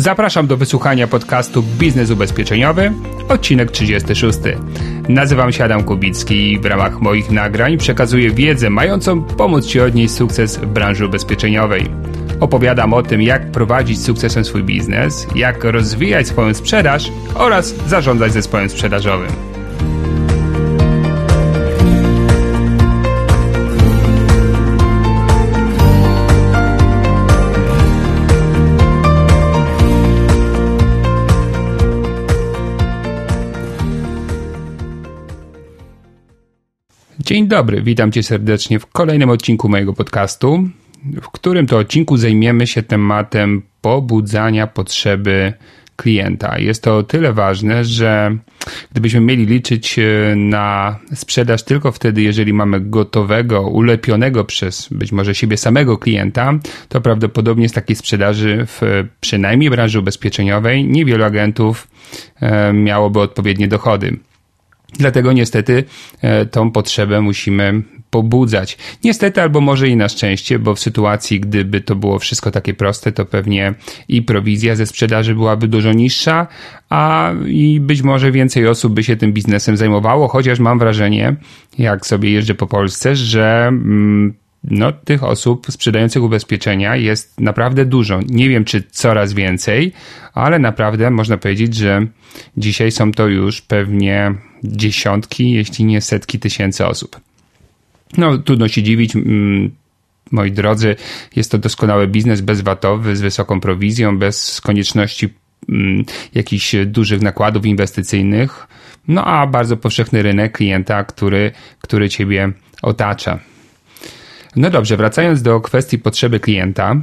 Zapraszam do wysłuchania podcastu Biznes Ubezpieczeniowy, odcinek 36. Nazywam się Adam Kubicki i w ramach moich nagrań przekazuję wiedzę mającą pomóc Ci odnieść sukces w branży ubezpieczeniowej. Opowiadam o tym, jak prowadzić sukcesem swój biznes, jak rozwijać swoją sprzedaż oraz zarządzać zespołem sprzedażowym. Dzień dobry, witam Cię serdecznie w kolejnym odcinku mojego podcastu, w którym to odcinku zajmiemy się tematem pobudzania potrzeby klienta. Jest to o tyle ważne, że gdybyśmy mieli liczyć e, na sprzedaż tylko wtedy, jeżeli mamy gotowego, ulepionego przez być może siebie samego klienta, to prawdopodobnie z takiej sprzedaży w przynajmniej branży ubezpieczeniowej niewielu agentów e, miałoby odpowiednie dochody. Dlatego niestety e, tą potrzebę musimy pobudzać. Niestety, albo może i na szczęście, bo w sytuacji, gdyby to było wszystko takie proste, to pewnie i prowizja ze sprzedaży byłaby dużo niższa, a i być może więcej osób by się tym biznesem zajmowało, chociaż mam wrażenie, jak sobie jeżdżę po Polsce, że mm, no, tych osób sprzedających ubezpieczenia jest naprawdę dużo. Nie wiem, czy coraz więcej, ale naprawdę można powiedzieć, że dzisiaj są to już pewnie dziesiątki, jeśli nie setki tysięcy osób. No, trudno się dziwić. Mm, moi drodzy, jest to doskonały biznes bezwatowy, z wysoką prowizją, bez konieczności mm, jakichś dużych nakładów inwestycyjnych. No a bardzo powszechny rynek klienta, który, który ciebie otacza. No dobrze, wracając do kwestii potrzeby klienta,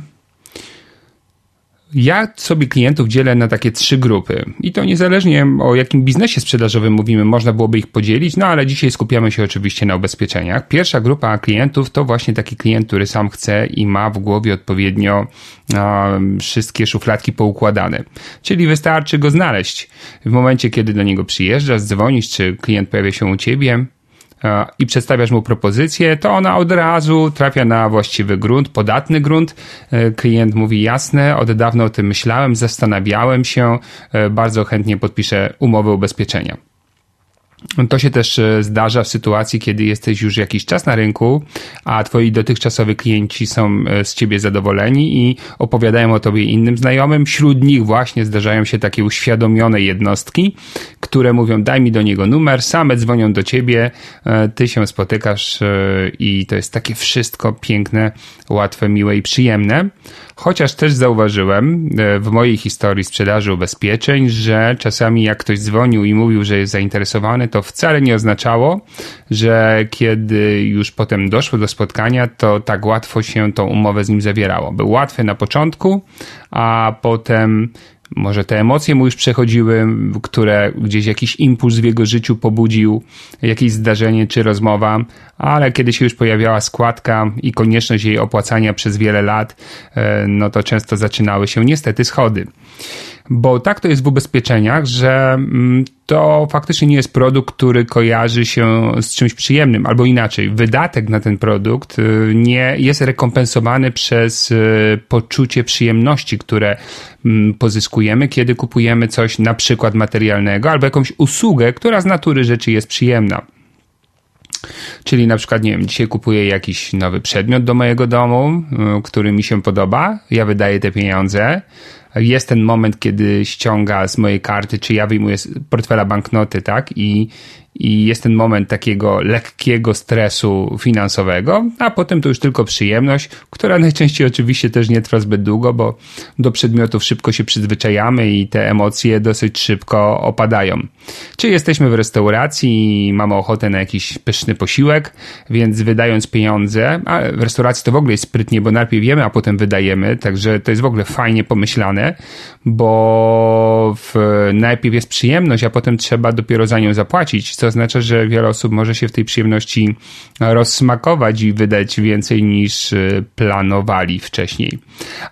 ja sobie klientów dzielę na takie trzy grupy i to niezależnie o jakim biznesie sprzedażowym mówimy, można byłoby ich podzielić, no ale dzisiaj skupiamy się oczywiście na ubezpieczeniach. Pierwsza grupa klientów to właśnie taki klient, który sam chce i ma w głowie odpowiednio wszystkie szufladki poukładane. Czyli wystarczy go znaleźć. W momencie, kiedy do niego przyjeżdżasz, dzwonisz, czy klient pojawia się u ciebie, i przedstawiasz mu propozycję, to ona od razu trafia na właściwy grunt, podatny grunt. E, klient mówi jasne, od dawna o tym myślałem, zastanawiałem się, e, bardzo chętnie podpiszę umowę ubezpieczenia. To się też e, zdarza w sytuacji, kiedy jesteś już jakiś czas na rynku, a twoi dotychczasowi klienci są e, z ciebie zadowoleni i opowiadają o tobie innym znajomym. Wśród nich właśnie zdarzają się takie uświadomione jednostki, które mówią daj mi do niego numer, same dzwonią do ciebie, e, ty się spotykasz i to jest takie wszystko piękne, łatwe, miłe i przyjemne. Chociaż też zauważyłem e, w mojej historii sprzedaży ubezpieczeń, że czasami jak ktoś dzwonił i mówił, że jest zainteresowany, to wcale nie oznaczało, że kiedy już potem doszło do spotkania, to tak łatwo się tą umowę z nim zawierało. Był łatwy na początku, a potem może te emocje mu już przechodziły, które gdzieś jakiś impuls w jego życiu pobudził, jakieś zdarzenie czy rozmowa, ale kiedy się już pojawiała składka i konieczność jej opłacania przez wiele lat, e, no to często zaczynały się niestety schody. Bo tak to jest w ubezpieczeniach, że mm, to faktycznie nie jest produkt, który kojarzy się z czymś przyjemnym, albo inaczej, wydatek na ten produkt y, nie jest rekompensowany przez y, poczucie przyjemności, które mm, pozyskujemy, kiedy kupujemy coś na przykład materialnego, albo jakąś usługę, która z natury rzeczy jest przyjemna. Czyli na przykład, nie wiem, dzisiaj kupuję jakiś nowy przedmiot do mojego domu, y, który mi się podoba, ja wydaję te pieniądze, jest ten moment, kiedy ściąga z mojej karty, czy ja wyjmuję z portfela banknoty, tak? I, i jest ten moment takiego lekkiego stresu finansowego, a potem to już tylko przyjemność, która najczęściej oczywiście też nie trwa zbyt długo, bo do przedmiotów szybko się przyzwyczajamy i te emocje dosyć szybko opadają. Czy jesteśmy w restauracji i mamy ochotę na jakiś pyszny posiłek, więc wydając pieniądze, a w restauracji to w ogóle jest sprytnie, bo najpierw wiemy, a potem wydajemy, także to jest w ogóle fajnie pomyślane, bo w, najpierw jest przyjemność, a potem trzeba dopiero za nią zapłacić, co oznacza, że wiele osób może się w tej przyjemności rozsmakować i wydać więcej niż y, planowali wcześniej.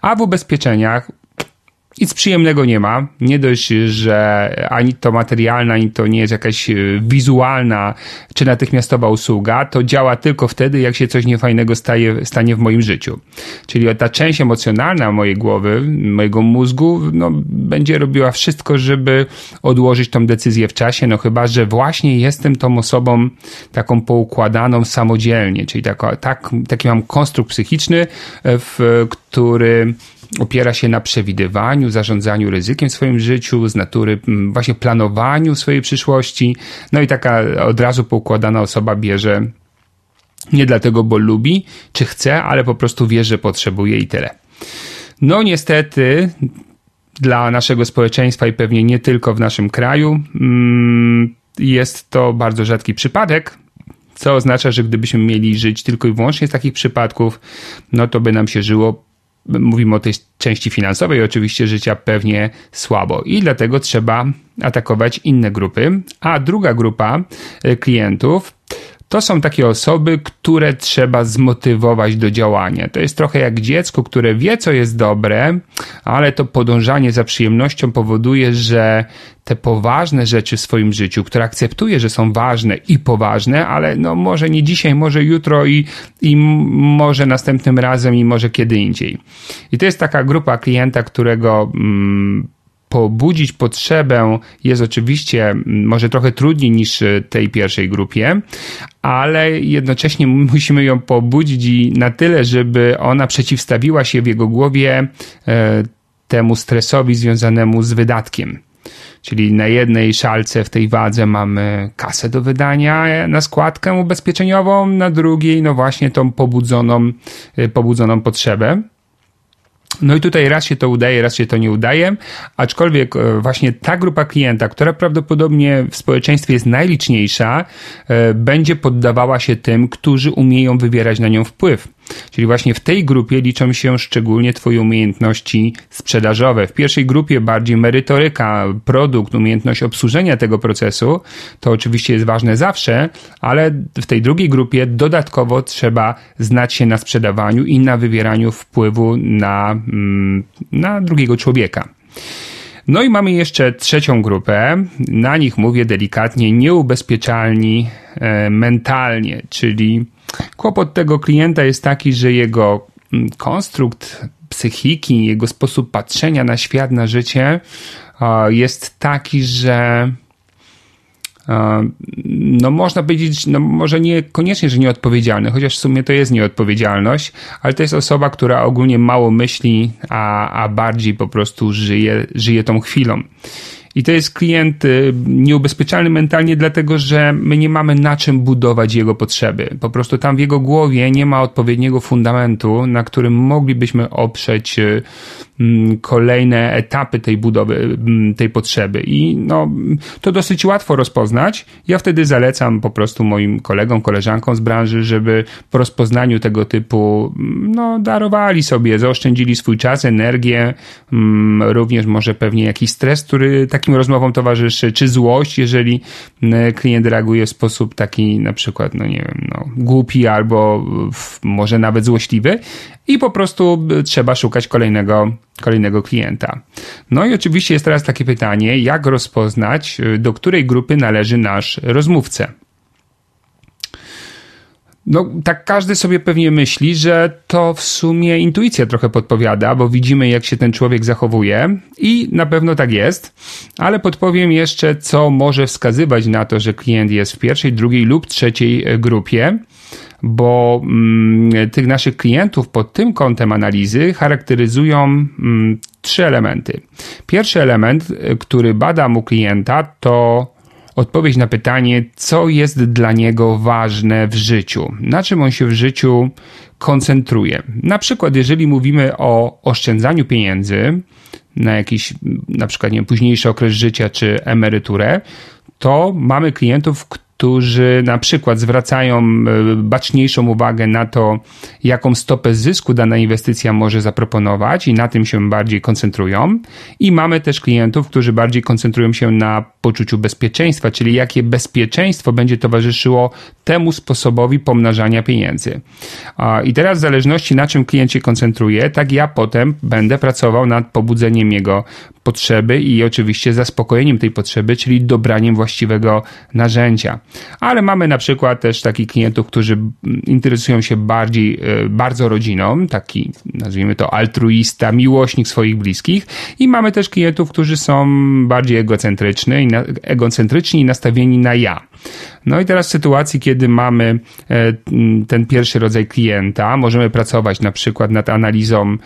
A w ubezpieczeniach nic przyjemnego nie ma. Nie dość, że ani to materialna, ani to nie jest jakaś e, wizualna czy natychmiastowa usługa, to działa tylko wtedy, jak się coś niefajnego staje, stanie w moim życiu. Czyli ta część emocjonalna mojej głowy, mojego mózgu, no, będzie robiła wszystko, żeby odłożyć tą decyzję w czasie, no chyba, że właśnie jestem tą osobą taką poukładaną samodzielnie, czyli tak, tak, taki mam konstrukt psychiczny, e, w który opiera się na przewidywaniu, zarządzaniu ryzykiem w swoim życiu, z natury właśnie planowaniu swojej przyszłości. No i taka od razu poukładana osoba bierze nie dlatego, bo lubi, czy chce, ale po prostu wie, że potrzebuje i tyle. No niestety dla naszego społeczeństwa i pewnie nie tylko w naszym kraju mm, jest to bardzo rzadki przypadek, co oznacza, że gdybyśmy mieli żyć tylko i wyłącznie z takich przypadków, no to by nam się żyło mówimy o tej części finansowej oczywiście życia pewnie słabo i dlatego trzeba atakować inne grupy. A druga grupa e, klientów to są takie osoby, które trzeba zmotywować do działania. To jest trochę jak dziecko, które wie, co jest dobre, ale to podążanie za przyjemnością powoduje, że te poważne rzeczy w swoim życiu, które akceptuje, że są ważne i poważne, ale no może nie dzisiaj, może jutro i, i może następnym razem i może kiedy indziej. I to jest taka grupa klienta, którego mm, pobudzić potrzebę jest oczywiście mm, może trochę trudniej niż tej pierwszej grupie, ale jednocześnie musimy ją pobudzić na tyle, żeby ona przeciwstawiła się w jego głowie e, temu stresowi związanemu z wydatkiem. Czyli na jednej szalce w tej wadze mamy kasę do wydania na składkę ubezpieczeniową, na drugiej no właśnie tą pobudzoną, e, pobudzoną potrzebę. No i tutaj raz się to udaje, raz się to nie udaje, aczkolwiek e, właśnie ta grupa klienta, która prawdopodobnie w społeczeństwie jest najliczniejsza, e, będzie poddawała się tym, którzy umieją wywierać na nią wpływ. Czyli właśnie w tej grupie liczą się szczególnie Twoje umiejętności sprzedażowe. W pierwszej grupie bardziej merytoryka, produkt, umiejętność obsłużenia tego procesu, to oczywiście jest ważne zawsze, ale w tej drugiej grupie dodatkowo trzeba znać się na sprzedawaniu i na wywieraniu wpływu na, mm, na drugiego człowieka. No i mamy jeszcze trzecią grupę, na nich mówię delikatnie, nieubezpieczalni e, mentalnie, czyli Kłopot tego klienta jest taki, że jego mm, konstrukt psychiki, jego sposób patrzenia na świat, na życie jest taki, że no można powiedzieć, no może niekoniecznie, że nieodpowiedzialny, chociaż w sumie to jest nieodpowiedzialność, ale to jest osoba, która ogólnie mało myśli, a, a bardziej po prostu żyje, żyje tą chwilą. I to jest klient y, nieubezpieczalny mentalnie, dlatego że my nie mamy na czym budować jego potrzeby. Po prostu tam w jego głowie nie ma odpowiedniego fundamentu, na którym moglibyśmy oprzeć y, Mm, kolejne etapy tej budowy, mm, tej potrzeby. I no, to dosyć łatwo rozpoznać. Ja wtedy zalecam po prostu moim kolegom, koleżankom z branży, żeby po rozpoznaniu tego typu, mm, no, darowali sobie, zaoszczędzili swój czas, energię, również może pewnie jakiś stres, który takim rozmowom towarzyszy, czy złość, jeżeli klient reaguje w sposób taki na przykład, no nie wiem, no, głupi albo może nawet złośliwy, i po prostu trzeba szukać kolejnego, kolejnego klienta. No i oczywiście jest teraz takie pytanie, jak rozpoznać, y, do której grupy należy nasz rozmówca. No, tak każdy sobie pewnie myśli, że to w sumie intuicja trochę podpowiada, bo widzimy, jak się ten człowiek zachowuje i na pewno tak jest, ale podpowiem jeszcze, co może wskazywać na to, że klient jest w pierwszej, drugiej lub trzeciej grupie bo mm, tych naszych klientów pod tym kątem analizy charakteryzują mm, trzy elementy. Pierwszy element, y, który badam u klienta, to odpowiedź na pytanie, co jest dla niego ważne w życiu, na czym on się w życiu koncentruje. Na przykład, jeżeli mówimy o oszczędzaniu pieniędzy na jakiś, na przykład nie wiem, późniejszy okres życia czy emeryturę, to mamy klientów, którzy na przykład zwracają e, baczniejszą uwagę na to, jaką stopę zysku dana inwestycja może zaproponować i na tym się bardziej koncentrują. I mamy też klientów, którzy bardziej koncentrują się na poczuciu bezpieczeństwa, czyli jakie bezpieczeństwo będzie towarzyszyło temu sposobowi pomnażania pieniędzy. I teraz w zależności na czym klient się koncentruje, tak ja potem będę pracował nad pobudzeniem jego potrzeby i oczywiście zaspokojeniem tej potrzeby, czyli dobraniem właściwego narzędzia. Ale mamy na przykład też takich klientów, którzy interesują się bardziej, e, bardzo rodziną, taki nazwijmy to altruista, miłośnik swoich bliskich i mamy też klientów, którzy są bardziej egocentryczni, egocentryczni i nastawieni na ja. No i teraz w sytuacji, kiedy mamy e, ten pierwszy rodzaj klienta, możemy pracować na przykład nad analizą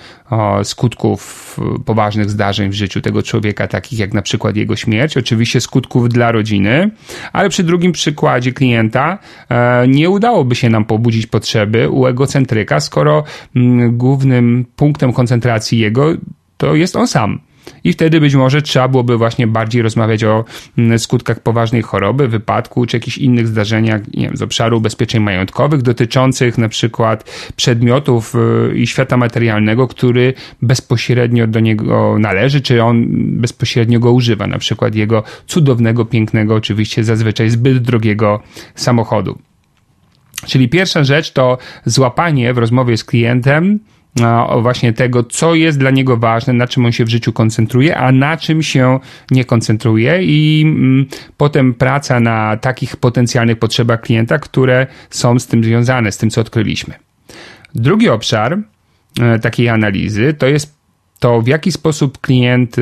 skutków e, poważnych zdarzeń w życiu tego człowieka, takich jak na przykład jego śmierć, oczywiście skutków dla rodziny, ale przy drugim przykładzie klienta e, nie udałoby się nam pobudzić potrzeby u egocentryka, skoro głównym punktem koncentracji jego to jest on sam. I wtedy być może trzeba byłoby właśnie bardziej rozmawiać o mm, skutkach poważnej choroby, wypadku czy jakichś innych zdarzeniach nie wiem, z obszaru ubezpieczeń majątkowych dotyczących na przykład przedmiotów y, i świata materialnego, który bezpośrednio do niego należy, czy on bezpośrednio go używa, na przykład jego cudownego, pięknego, oczywiście zazwyczaj zbyt drogiego samochodu. Czyli pierwsza rzecz to złapanie w rozmowie z klientem właśnie tego, co jest dla niego ważne, na czym on się w życiu koncentruje, a na czym się nie koncentruje i mm, potem praca na takich potencjalnych potrzebach klienta, które są z tym związane, z tym, co odkryliśmy. Drugi obszar e, takiej analizy to jest to, w jaki sposób klient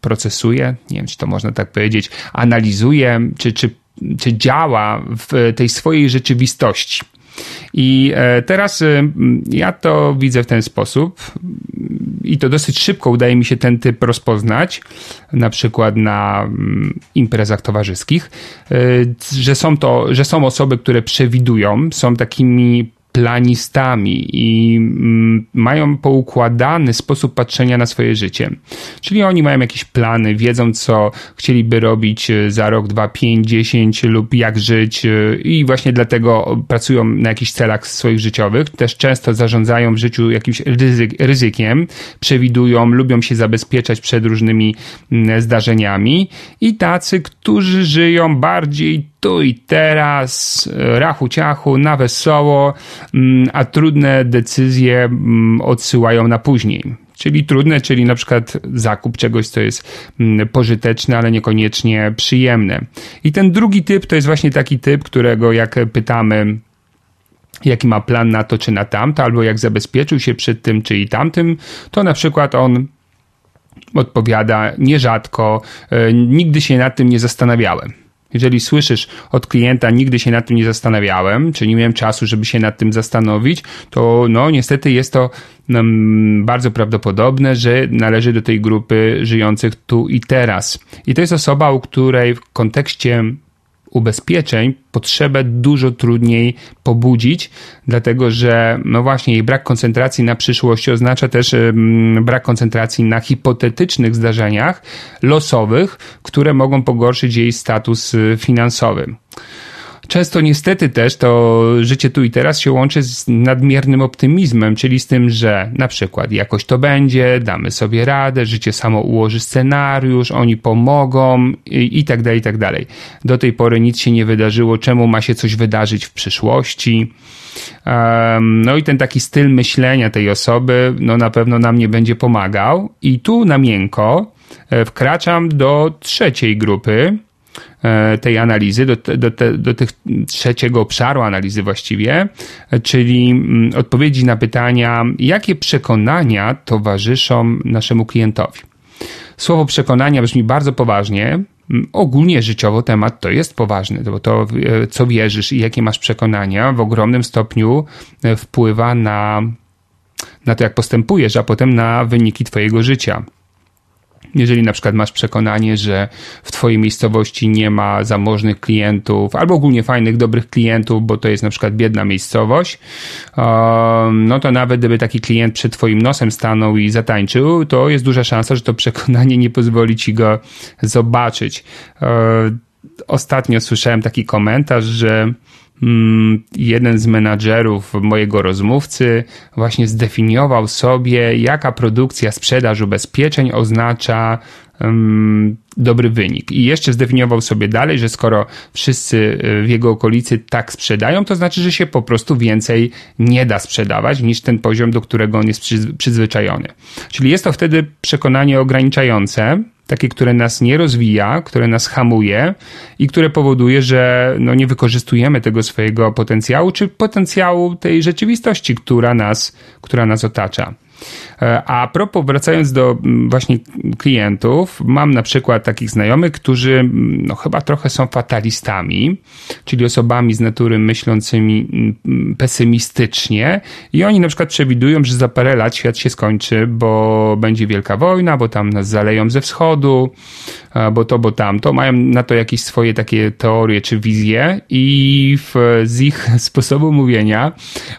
procesuje, nie wiem, czy to można tak powiedzieć, analizuje, czy, czy, czy działa w tej swojej rzeczywistości. I e, teraz e, ja to widzę w ten sposób. I to dosyć szybko udaje mi się ten typ rozpoznać, na przykład na imprezach towarzyskich, e, że są to, że są osoby, które przewidują, są takimi planistami i mm, mają poukładany sposób patrzenia na swoje życie. Czyli oni mają jakieś plany, wiedzą, co chcieliby robić e, za rok, dwa, pięć, dziesięć lub jak żyć e, i właśnie dlatego pracują na jakichś celach swoich życiowych. Też często zarządzają w życiu jakimś ryzyk, ryzykiem, przewidują, lubią się zabezpieczać przed różnymi mm, zdarzeniami i tacy, którzy żyją bardziej tu i teraz, rachu ciachu, na wesoło, mm, a trudne decyzje mm, odsyłają na później. Czyli trudne, czyli na przykład zakup czegoś, co jest mm, pożyteczne, ale niekoniecznie przyjemne. I ten drugi typ to jest właśnie taki typ, którego jak pytamy, jaki ma plan na to czy na tamto, albo jak zabezpieczył się przed tym czy i tamtym, to na przykład on odpowiada nierzadko, e, nigdy się nad tym nie zastanawiałem. Jeżeli słyszysz od klienta, nigdy się nad tym nie zastanawiałem, czy nie miałem czasu, żeby się nad tym zastanowić, to no niestety jest to um, bardzo prawdopodobne, że należy do tej grupy żyjących tu i teraz. I to jest osoba, u której w kontekście ubezpieczeń potrzebę dużo trudniej pobudzić, dlatego że no właśnie jej brak koncentracji na przyszłości oznacza też brak koncentracji na hipotetycznych zdarzeniach losowych, które mogą pogorszyć jej status y, finansowy. Często niestety też to życie tu i teraz się łączy z nadmiernym optymizmem, czyli z tym, że na przykład jakoś to będzie, damy sobie radę, życie samo ułoży scenariusz, oni pomogą i, i tak dalej, i tak dalej. Do tej pory nic się nie wydarzyło, czemu ma się coś wydarzyć w przyszłości? Um, no i ten taki styl myślenia tej osoby, no na pewno nam nie będzie pomagał. I tu na miękko e, wkraczam do trzeciej grupy, tej analizy, do, do, do tych trzeciego obszaru analizy właściwie, czyli mm, odpowiedzi na pytania, jakie przekonania towarzyszą naszemu klientowi. Słowo przekonania brzmi bardzo poważnie. Mm, ogólnie życiowo temat to jest poważny, bo to, e, co wierzysz i jakie masz przekonania, w ogromnym stopniu e, wpływa na, na to, jak postępujesz, a potem na wyniki Twojego życia. Jeżeli na przykład masz przekonanie, że w Twojej miejscowości nie ma zamożnych klientów, albo ogólnie fajnych, dobrych klientów, bo to jest na przykład biedna miejscowość, no to nawet gdyby taki klient przed Twoim nosem stanął i zatańczył, to jest duża szansa, że to przekonanie nie pozwoli Ci go zobaczyć. Ostatnio słyszałem taki komentarz, że jeden z menadżerów mojego rozmówcy właśnie zdefiniował sobie, jaka produkcja, sprzedaż ubezpieczeń oznacza um, dobry wynik. I jeszcze zdefiniował sobie dalej, że skoro wszyscy e, w jego okolicy tak sprzedają, to znaczy, że się po prostu więcej nie da sprzedawać niż ten poziom, do którego on jest przyzwyczajony. Czyli jest to wtedy przekonanie ograniczające, takie, które nas nie rozwija, które nas hamuje i które powoduje, że no, nie wykorzystujemy tego swojego potencjału, czy potencjału tej rzeczywistości, która nas, która nas otacza. E, a propos, wracając do właśnie klientów, mam na przykład takich znajomych, którzy no, chyba trochę są fatalistami, czyli osobami z natury myślącymi pesymistycznie i oni na przykład przewidują, że za parę lat świat się skończy, bo będzie wielka wojna, bo tam nas zaleją ze wschodu, bo to, bo tamto. Mają na to jakieś swoje takie teorie czy wizje i w, z ich sposobu mówienia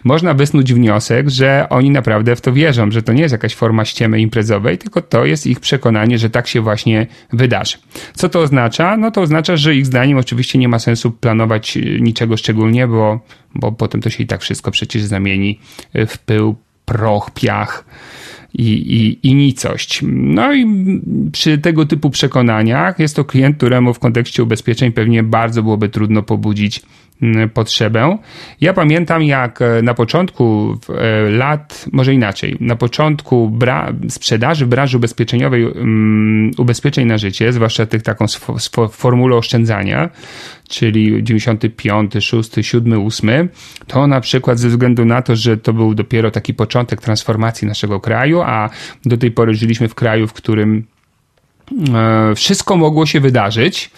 można wysnuć wniosek, że oni naprawdę w to wierzą, że to nie jest jakaś forma ściemy imprezowej, tylko to jest ich przekonanie, że tak się właśnie wydarzy. Co to oznacza? No to oznacza, że ich zdaniem oczywiście nie ma sensu planować y, niczego szczególnie, bo, bo potem to się i tak wszystko przecież zamieni w pył, proch, piach i, i, i nicość. No i przy tego typu przekonaniach jest to klient, któremu w kontekście ubezpieczeń pewnie bardzo byłoby trudno pobudzić potrzebę. Ja pamiętam, jak e, na początku e, lat, może inaczej, na początku bra sprzedaży w branży ubezpieczeniowej um, ubezpieczeń na życie, zwłaszcza tych taką formułę oszczędzania, czyli 95, 6, 7, 8, to na przykład ze względu na to, że to był dopiero taki początek transformacji naszego kraju, a do tej pory żyliśmy w kraju, w którym wszystko mogło się wydarzyć,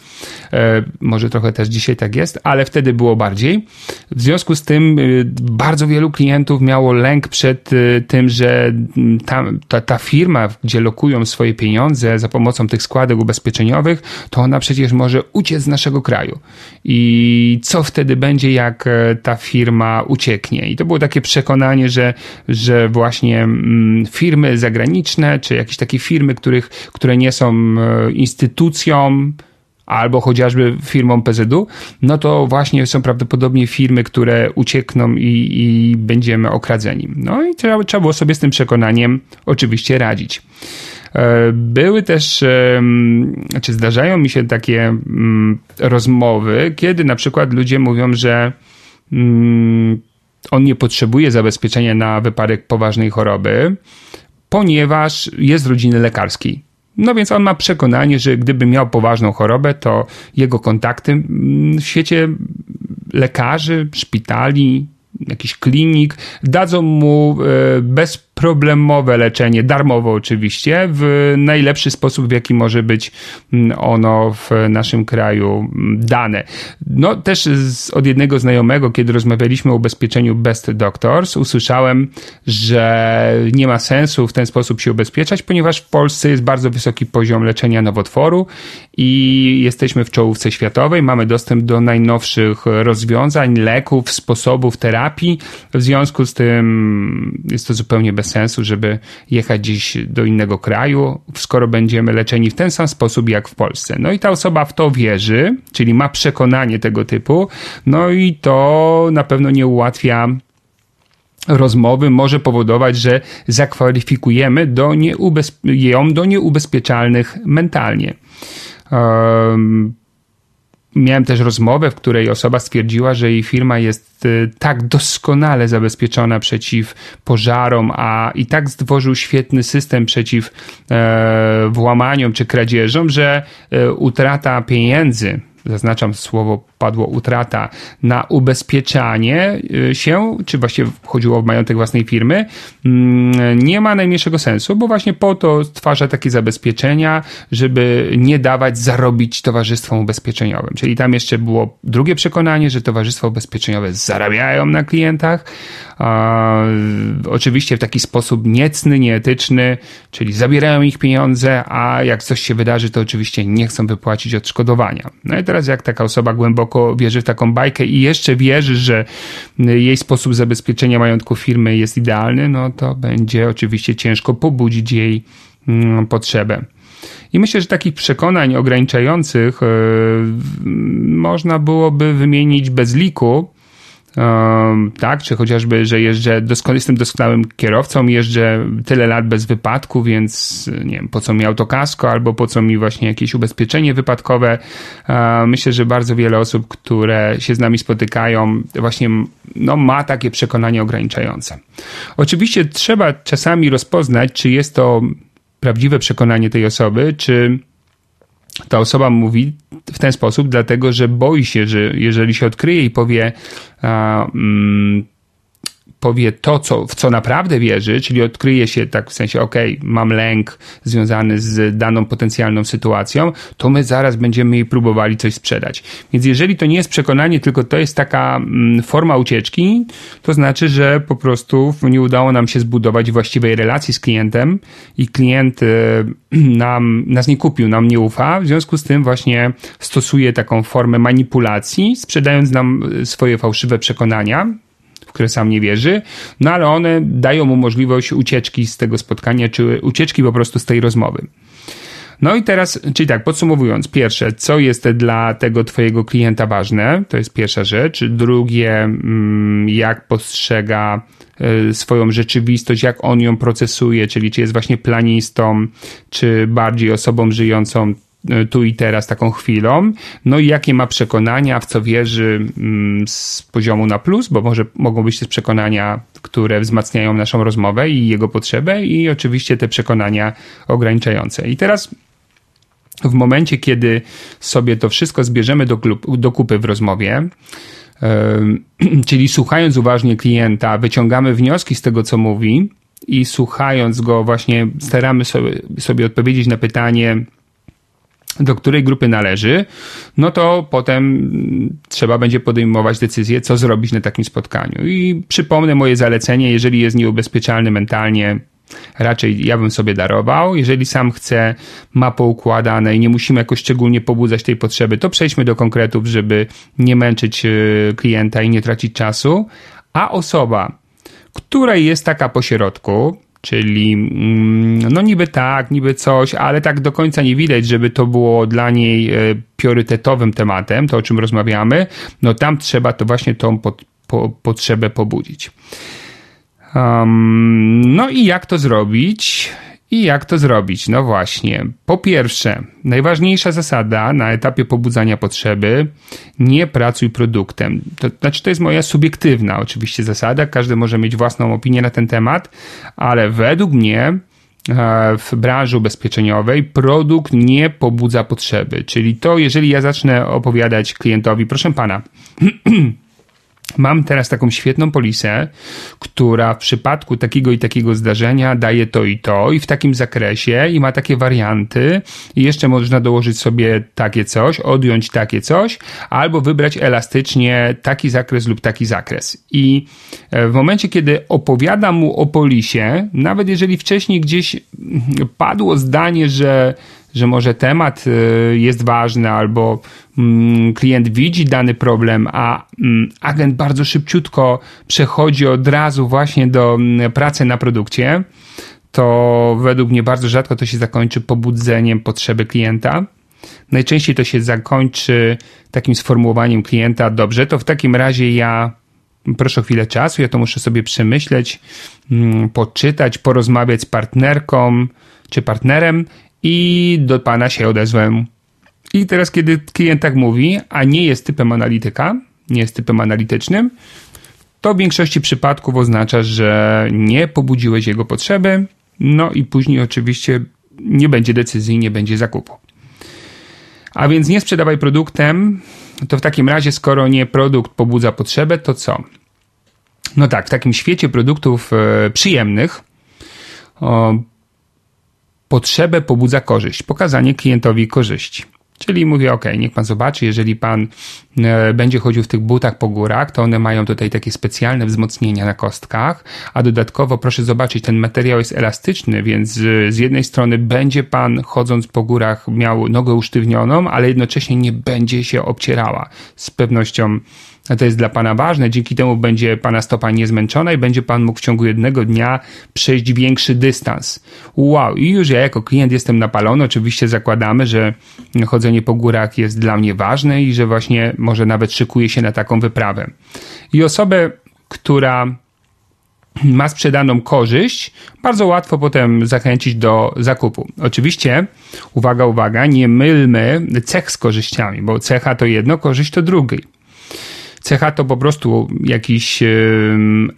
E, może trochę też dzisiaj tak jest, ale wtedy było bardziej. W związku z tym e, bardzo wielu klientów miało lęk przed e, tym, że ta, ta, ta firma, gdzie lokują swoje pieniądze za pomocą tych składek ubezpieczeniowych, to ona przecież może uciec z naszego kraju. I co wtedy będzie, jak ta firma ucieknie? I to było takie przekonanie, że, że właśnie mm, firmy zagraniczne, czy jakieś takie firmy, których, które nie są instytucją, albo chociażby firmą PZU, no to właśnie są prawdopodobnie firmy, które uciekną i, i będziemy okradzeni. No i trzeba, trzeba było sobie z tym przekonaniem oczywiście radzić. E, były też, znaczy zdarzają mi się takie mm, rozmowy, kiedy na przykład ludzie mówią, że mm, on nie potrzebuje zabezpieczenia na wypadek poważnej choroby, ponieważ jest z rodziny lekarskiej. No więc on ma przekonanie, że gdyby miał poważną chorobę, to jego kontakty w świecie lekarzy, szpitali, jakiś klinik dadzą mu e, bez problemowe leczenie, darmowo oczywiście, w najlepszy sposób, w jaki może być mm, ono w naszym kraju mm, dane. No też z, od jednego znajomego, kiedy rozmawialiśmy o ubezpieczeniu Best Doctors, usłyszałem, że nie ma sensu w ten sposób się ubezpieczać, ponieważ w Polsce jest bardzo wysoki poziom leczenia nowotworu i jesteśmy w czołówce światowej, mamy dostęp do najnowszych rozwiązań, leków, sposobów terapii. W związku z tym jest to zupełnie bez sensu, żeby jechać gdzieś do innego kraju, skoro będziemy leczeni w ten sam sposób jak w Polsce. No i ta osoba w to wierzy, czyli ma przekonanie tego typu, no i to na pewno nie ułatwia rozmowy może powodować, że zakwalifikujemy do ją do nieubezpieczalnych mentalnie. Um, Miałem też rozmowę, w której osoba stwierdziła, że jej firma jest y, tak doskonale zabezpieczona przeciw pożarom, a i tak stworzył świetny system przeciw e, włamaniom czy kradzieżom, że e, utrata pieniędzy, zaznaczam słowo padło utrata na ubezpieczanie y, się, czy właściwie chodziło o majątek własnej firmy, mm, nie ma najmniejszego sensu, bo właśnie po to stwarza takie zabezpieczenia, żeby nie dawać zarobić towarzystwom ubezpieczeniowym. Czyli tam jeszcze było drugie przekonanie, że towarzystwa ubezpieczeniowe zarabiają na klientach, oczywiście w taki sposób niecny, nieetyczny, czyli zabierają ich pieniądze, a jak coś się wydarzy, to oczywiście nie chcą wypłacić odszkodowania. No i teraz jak taka osoba głęboko wierzy w taką bajkę i jeszcze wierzy, że jej sposób zabezpieczenia majątku firmy jest idealny, no to będzie oczywiście ciężko pobudzić jej mm, potrzebę. I myślę, że takich przekonań ograniczających można byłoby wymienić bez liku, tak, czy chociażby, że jeżdżę, jestem doskonałym kierowcą, jeżdżę tyle lat bez wypadku, więc nie wiem, po co mi autokasko, albo po co mi właśnie jakieś ubezpieczenie wypadkowe. Myślę, że bardzo wiele osób, które się z nami spotykają, właśnie no, ma takie przekonanie ograniczające. Oczywiście trzeba czasami rozpoznać, czy jest to prawdziwe przekonanie tej osoby, czy ta osoba mówi w ten sposób, dlatego że boi się, że jeżeli się odkryje i powie, a, mm, powie to, co, w co naprawdę wierzy, czyli odkryje się tak w sensie, ok, mam lęk związany z daną potencjalną sytuacją, to my zaraz będziemy jej próbowali coś sprzedać. Więc jeżeli to nie jest przekonanie, tylko to jest taka mm, forma ucieczki, to znaczy, że po prostu nie udało nam się zbudować właściwej relacji z klientem i klient y, nam, nas nie kupił, nam nie ufa, w związku z tym właśnie stosuje taką formę manipulacji, sprzedając nam y, swoje fałszywe przekonania, w które sam nie wierzy, no ale one dają mu możliwość ucieczki z tego spotkania, czy ucieczki po prostu z tej rozmowy. No i teraz, czyli tak, podsumowując, pierwsze, co jest dla tego Twojego klienta ważne, to jest pierwsza rzecz. Drugie, mm, jak postrzega e, swoją rzeczywistość, jak on ją procesuje, czyli czy jest właśnie planistą, czy bardziej osobą żyjącą tu i teraz, taką chwilą, no i jakie ma przekonania, w co wierzy mm, z poziomu na plus, bo może mogą być też przekonania, które wzmacniają naszą rozmowę i jego potrzebę i oczywiście te przekonania ograniczające. I teraz w momencie, kiedy sobie to wszystko zbierzemy do, do kupy w rozmowie, czyli słuchając uważnie klienta, wyciągamy wnioski z tego, co mówi i słuchając go właśnie staramy sobie, sobie odpowiedzieć na pytanie, do której grupy należy, no to potem trzeba będzie podejmować decyzję, co zrobić na takim spotkaniu. I przypomnę moje zalecenie, jeżeli jest nieubezpieczalny mentalnie, raczej ja bym sobie darował. Jeżeli sam chce, ma poukładane i nie musimy jakoś szczególnie pobudzać tej potrzeby, to przejdźmy do konkretów, żeby nie męczyć e, klienta i nie tracić czasu. A osoba, która jest taka po środku, Czyli mm, no niby tak, niby coś, ale tak do końca nie widać, żeby to było dla niej e, priorytetowym tematem, to o czym rozmawiamy, no tam trzeba to właśnie tą pod, po, potrzebę pobudzić. Um, no i jak to zrobić? I jak to zrobić? No właśnie. Po pierwsze, najważniejsza zasada na etapie pobudzania potrzeby, nie pracuj produktem. To znaczy, to jest moja subiektywna oczywiście zasada, każdy może mieć własną opinię na ten temat, ale według mnie e, w branży ubezpieczeniowej produkt nie pobudza potrzeby. Czyli to, jeżeli ja zacznę opowiadać klientowi, proszę pana, Mam teraz taką świetną polisę, która w przypadku takiego i takiego zdarzenia daje to i to i w takim zakresie i ma takie warianty i jeszcze można dołożyć sobie takie coś, odjąć takie coś albo wybrać elastycznie taki zakres lub taki zakres. I e, w momencie, kiedy opowiadam mu o polisie, nawet jeżeli wcześniej gdzieś padło zdanie, że że może temat y, jest ważny albo mm, klient widzi dany problem, a mm, agent bardzo szybciutko przechodzi od razu właśnie do mm, pracy na produkcie, to według mnie bardzo rzadko to się zakończy pobudzeniem potrzeby klienta. Najczęściej to się zakończy takim sformułowaniem klienta, dobrze, to w takim razie ja proszę o chwilę czasu, ja to muszę sobie przemyśleć, poczytać, porozmawiać z partnerką czy partnerem i do pana się odezwę. I teraz, kiedy klient tak mówi, a nie jest typem analityka, nie jest typem analitycznym, to w większości przypadków oznacza, że nie pobudziłeś jego potrzeby, no i później oczywiście nie będzie decyzji, nie będzie zakupu. A więc nie sprzedawaj produktem, to w takim razie, skoro nie produkt pobudza potrzebę, to co? No tak, w takim świecie produktów e, przyjemnych, potrzebę pobudza korzyść, pokazanie klientowi korzyści. Czyli mówię, ok, niech pan zobaczy, jeżeli pan e, będzie chodził w tych butach po górach, to one mają tutaj takie specjalne wzmocnienia na kostkach, a dodatkowo proszę zobaczyć, ten materiał jest elastyczny, więc z jednej strony będzie pan chodząc po górach miał nogę usztywnioną, ale jednocześnie nie będzie się obcierała. Z pewnością to jest dla Pana ważne. Dzięki temu będzie Pana stopa niezmęczona i będzie Pan mógł w ciągu jednego dnia przejść większy dystans. Wow, i już ja jako klient jestem napalony. Oczywiście zakładamy, że chodzenie po górach jest dla mnie ważne i że właśnie może nawet szykuje się na taką wyprawę. I osobę, która ma sprzedaną korzyść, bardzo łatwo potem zachęcić do zakupu. Oczywiście, uwaga, uwaga, nie mylmy cech z korzyściami, bo cecha to jedno, korzyść to drugi. Cecha to po prostu jakiś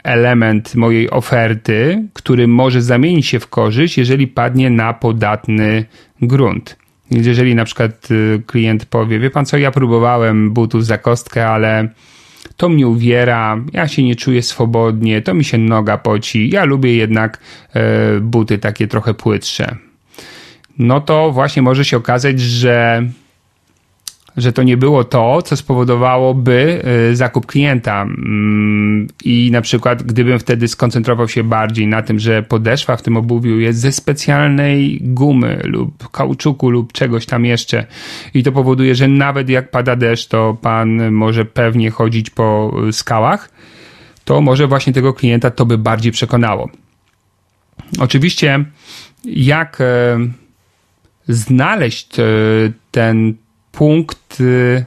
element mojej oferty, który może zamienić się w korzyść, jeżeli padnie na podatny grunt. Jeżeli na przykład y, klient powie, wie pan co, ja próbowałem butów za kostkę, ale to mnie uwiera, ja się nie czuję swobodnie, to mi się noga poci, ja lubię jednak e, buty takie trochę płytsze. No to właśnie może się okazać, że że to nie było to, co spowodowałoby y, zakup klienta. Mm, I na przykład, gdybym wtedy skoncentrował się bardziej na tym, że podeszwa w tym obuwiu jest ze specjalnej gumy lub kauczuku lub czegoś tam jeszcze, i to powoduje, że nawet jak pada deszcz, to pan może pewnie chodzić po skałach, to może właśnie tego klienta to by bardziej przekonało. Oczywiście, jak e, znaleźć ten punkt, y,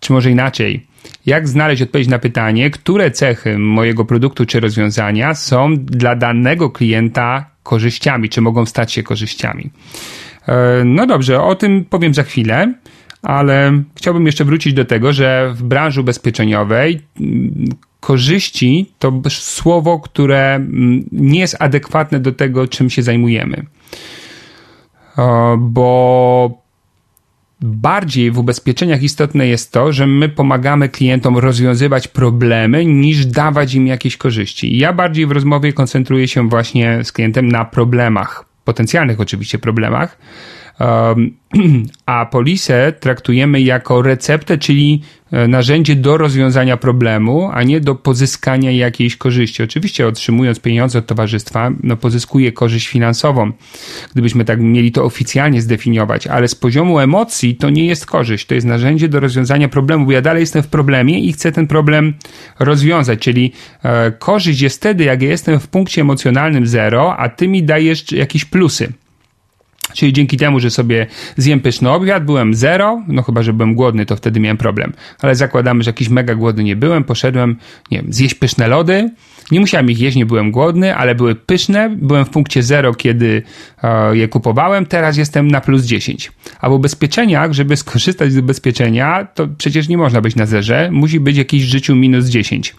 czy może inaczej, jak znaleźć odpowiedź na pytanie, które cechy mojego produktu czy rozwiązania są dla danego klienta korzyściami, czy mogą stać się korzyściami. E, no dobrze, o tym powiem za chwilę, ale chciałbym jeszcze wrócić do tego, że w branży ubezpieczeniowej mm, korzyści to słowo, które mm, nie jest adekwatne do tego, czym się zajmujemy. Bo bardziej w ubezpieczeniach istotne jest to, że my pomagamy klientom rozwiązywać problemy niż dawać im jakieś korzyści. Ja bardziej w rozmowie koncentruję się właśnie z klientem na problemach, potencjalnych oczywiście problemach, a polisę traktujemy jako receptę, czyli e, narzędzie do rozwiązania problemu, a nie do pozyskania jakiejś korzyści. Oczywiście otrzymując pieniądze od towarzystwa, no pozyskuje korzyść finansową, gdybyśmy tak mieli to oficjalnie zdefiniować, ale z poziomu emocji to nie jest korzyść, to jest narzędzie do rozwiązania problemu, bo ja dalej jestem w problemie i chcę ten problem rozwiązać, czyli e, korzyść jest wtedy, jak ja jestem w punkcie emocjonalnym zero, a ty mi dajesz jakieś plusy. Czyli dzięki temu, że sobie zjem pyszny obiad, byłem zero, no chyba, że byłem głodny, to wtedy miałem problem. Ale zakładamy, że jakiś mega głodny nie byłem, poszedłem, nie wiem, zjeść pyszne lody. Nie musiałem ich jeść, nie byłem głodny, ale były pyszne. Byłem w punkcie zero, kiedy e, je kupowałem, teraz jestem na plus 10. A w ubezpieczeniach, żeby skorzystać z ubezpieczenia, to przecież nie można być na zerze, musi być jakiś w życiu minus 10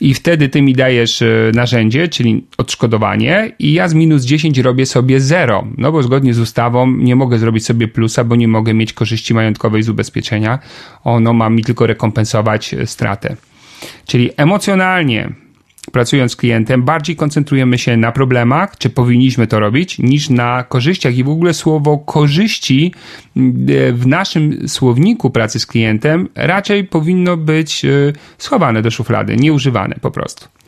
i wtedy ty mi dajesz e, narzędzie, czyli odszkodowanie i ja z minus 10 robię sobie zero, no bo zgodnie z ustawą nie mogę zrobić sobie plusa, bo nie mogę mieć korzyści majątkowej z ubezpieczenia, ono ma mi tylko rekompensować e, stratę. Czyli emocjonalnie pracując z klientem, bardziej koncentrujemy się na problemach, czy powinniśmy to robić, niż na korzyściach. I w ogóle słowo korzyści e, w naszym słowniku pracy z klientem raczej powinno być e, schowane do szuflady, nieużywane po prostu.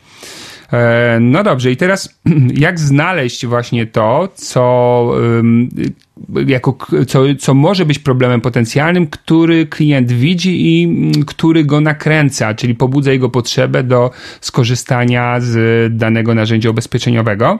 E, no dobrze, i teraz jak znaleźć właśnie to, co, jako, co, co może być problemem potencjalnym, który klient widzi i mm, który go nakręca, czyli pobudza jego potrzebę do skorzystania z danego narzędzia ubezpieczeniowego.